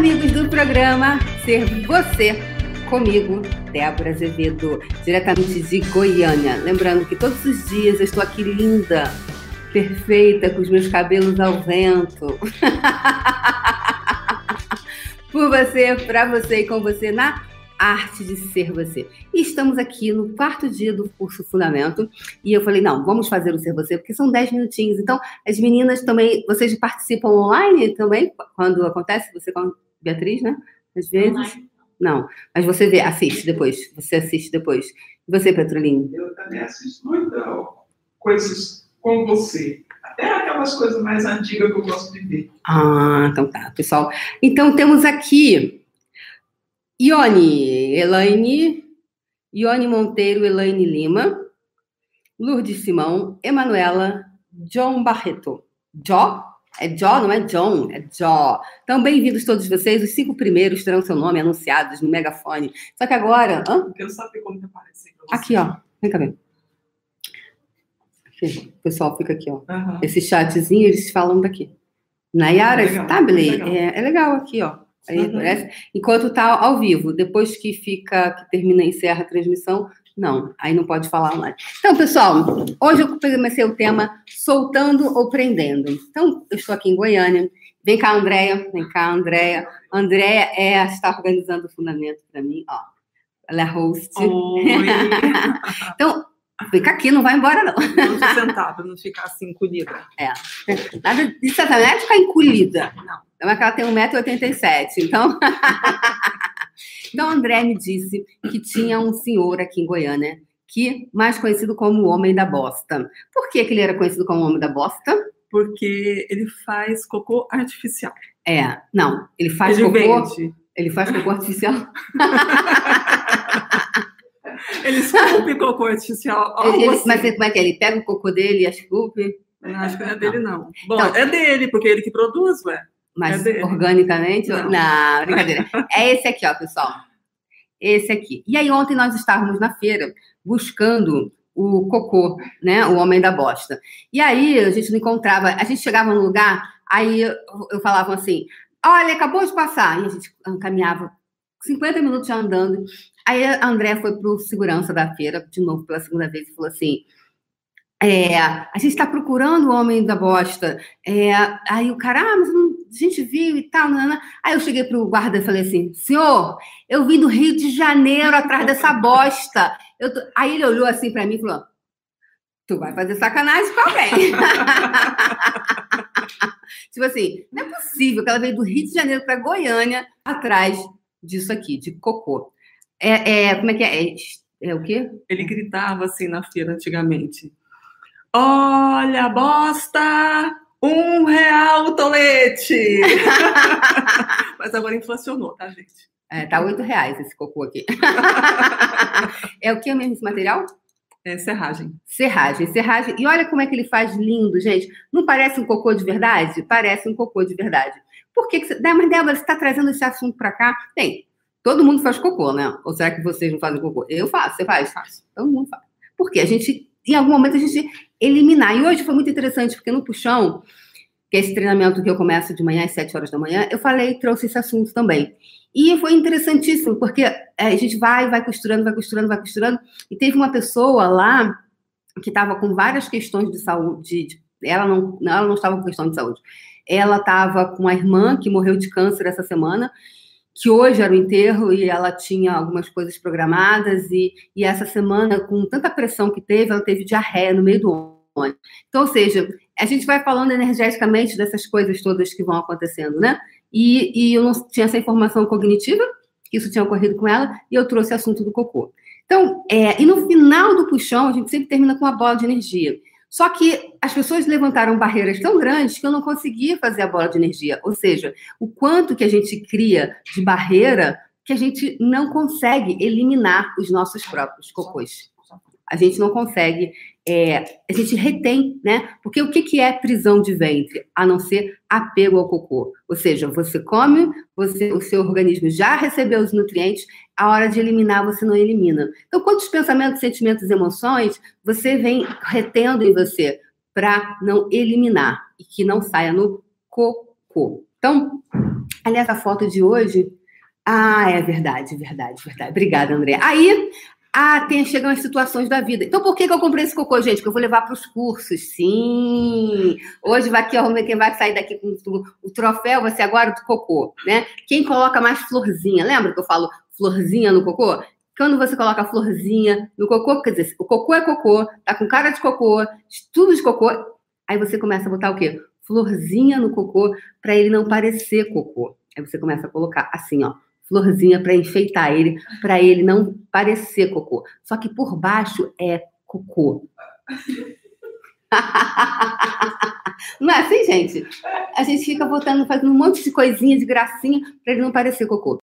amigos do programa Ser Você, comigo, Débora Azevedo, diretamente de Goiânia. Lembrando que todos os dias eu estou aqui linda, perfeita, com os meus cabelos ao vento. Por você, para você e com você na arte de ser você. E estamos aqui no quarto dia do curso Fundamento. E eu falei, não, vamos fazer o Ser Você, porque são 10 minutinhos. Então, as meninas também, vocês participam online também, quando acontece, você Beatriz, né? Às vezes. Não, mas você vê, assiste depois. Você assiste depois. E você, Petrolinho? Eu também assisto muitas coisas com você. Até aquelas coisas mais antigas que eu gosto de ver. Ah, então tá, pessoal. Então temos aqui Ione, Elaine, Ione Monteiro, Elaine Lima, Lourdes Simão, Emanuela, John Barreto. Jó? É Jó, não é John, é Jó. Então, bem-vindos todos vocês. Os cinco primeiros terão seu nome anunciados no megafone. Só que agora. Hã? Eu quero saber como que aparece. Aqui, ó. Vem cá ver. O pessoal fica aqui, ó. Uhum. Esse chatzinho, eles falam daqui. Nayara é Stable, é, é legal aqui, ó. Aí uhum. aparece, enquanto está ao vivo, depois que fica, que termina, encerra a transmissão, não, aí não pode falar mais. Então, pessoal, hoje eu comecei o tema soltando ou prendendo. Então, eu estou aqui em Goiânia. Vem cá, Andréia. Vem cá, Andréia. Andréia é, está organizando o fundamento para mim, ó. Ela é host. então, Fica aqui, não vai embora, não. Não sentada, não ficar assim encolhida. É. Nada de satanás ficar encolhida. Não. É que ela tem 1,87m, então. então, André me disse que tinha um senhor aqui em Goiânia, que mais conhecido como o Homem da Bosta. Por que, que ele era conhecido como o Homem da Bosta? Porque ele faz cocô artificial. É, não, ele faz ele cocô. Vende. Ele faz cocô artificial. ele esculpe cocô artificial. Ele, assim. Mas como é que é? Ele pega o cocô dele e esculpe? Acho que não é dele, não. Bom, então, é dele, porque é ele que produz, ué. Mas é organicamente? Não. não, brincadeira. É esse aqui, ó, pessoal. Esse aqui. E aí, ontem nós estávamos na feira buscando o cocô, né? O homem da bosta. E aí, a gente não encontrava. A gente chegava num lugar, aí eu, eu falava assim: olha, acabou de passar. E a gente caminhava 50 minutos andando. Aí a André foi para o segurança da feira, de novo pela segunda vez, e falou assim: é, a gente está procurando o homem da bosta. É, aí o cara, ah, mas a gente viu e tal. Não. Aí eu cheguei para o guarda e falei assim: senhor, eu vim do Rio de Janeiro atrás dessa bosta. Tô... Aí ele olhou assim para mim e falou: tu vai fazer sacanagem com alguém. tipo assim, não é possível que ela veio do Rio de Janeiro para Goiânia atrás disso aqui, de cocô. É, é, como é que é? é? É o quê? Ele gritava assim na feira antigamente. Olha, bosta! Um real o tolete! Mas agora inflacionou, tá, gente? É, tá oito reais esse cocô aqui. é o que mesmo esse material? É serragem. Serragem, serragem. E olha como é que ele faz lindo, gente. Não parece um cocô de verdade? Parece um cocô de verdade. Por que, que você. Mas, Débora, você está trazendo esse assunto para cá? Tem. Todo mundo faz cocô, né? Ou será que vocês não fazem cocô? Eu faço, você faz? Faço. Todo mundo faz. Por quê? A gente em algum momento a gente eliminar. E hoje foi muito interessante, porque no puxão, que é esse treinamento que eu começo de manhã às 7 horas da manhã, eu falei, trouxe esse assunto também. E foi interessantíssimo, porque é, a gente vai, vai costurando, vai costurando, vai costurando. E teve uma pessoa lá que estava com várias questões de saúde. De, ela, não, ela não estava com questão de saúde. Ela estava com a irmã que morreu de câncer essa semana que hoje era o enterro e ela tinha algumas coisas programadas e, e essa semana, com tanta pressão que teve, ela teve diarreia no meio do ônibus. Então, ou seja, a gente vai falando energeticamente dessas coisas todas que vão acontecendo, né? E, e eu não tinha essa informação cognitiva, que isso tinha ocorrido com ela, e eu trouxe o assunto do cocô. Então, é, e no final do puxão, a gente sempre termina com uma bola de energia. Só que as pessoas levantaram barreiras tão grandes que eu não conseguia fazer a bola de energia. Ou seja, o quanto que a gente cria de barreira que a gente não consegue eliminar os nossos próprios cocôs. A gente não consegue é, a gente retém, né? Porque o que, que é prisão de ventre? A não ser apego ao cocô. Ou seja, você come, você, o seu organismo já recebeu os nutrientes, a hora de eliminar você não elimina. Então, quantos pensamentos, sentimentos, emoções você vem retendo em você para não eliminar e que não saia no cocô? Então, Aliás, a foto de hoje. Ah, é verdade, verdade, verdade. Obrigada, André. Aí, ah, tem, chegam as situações da vida. Então, por que, que eu comprei esse cocô, gente? Que eu vou levar para os cursos. Sim! Hoje vai aqui, ver quem vai sair daqui com o troféu, vai ser agora do cocô, né? Quem coloca mais florzinha? Lembra que eu falo florzinha no cocô? Quando você coloca florzinha no cocô, quer dizer, o cocô é cocô, tá com cara de cocô, tudo de cocô, aí você começa a botar o quê? Florzinha no cocô, para ele não parecer cocô. Aí você começa a colocar assim, ó, florzinha para enfeitar ele, para ele não parecer cocô. Só que por baixo é cocô. Não é assim, gente? A gente fica botando, fazendo um monte de coisinha de gracinha para ele não parecer cocô.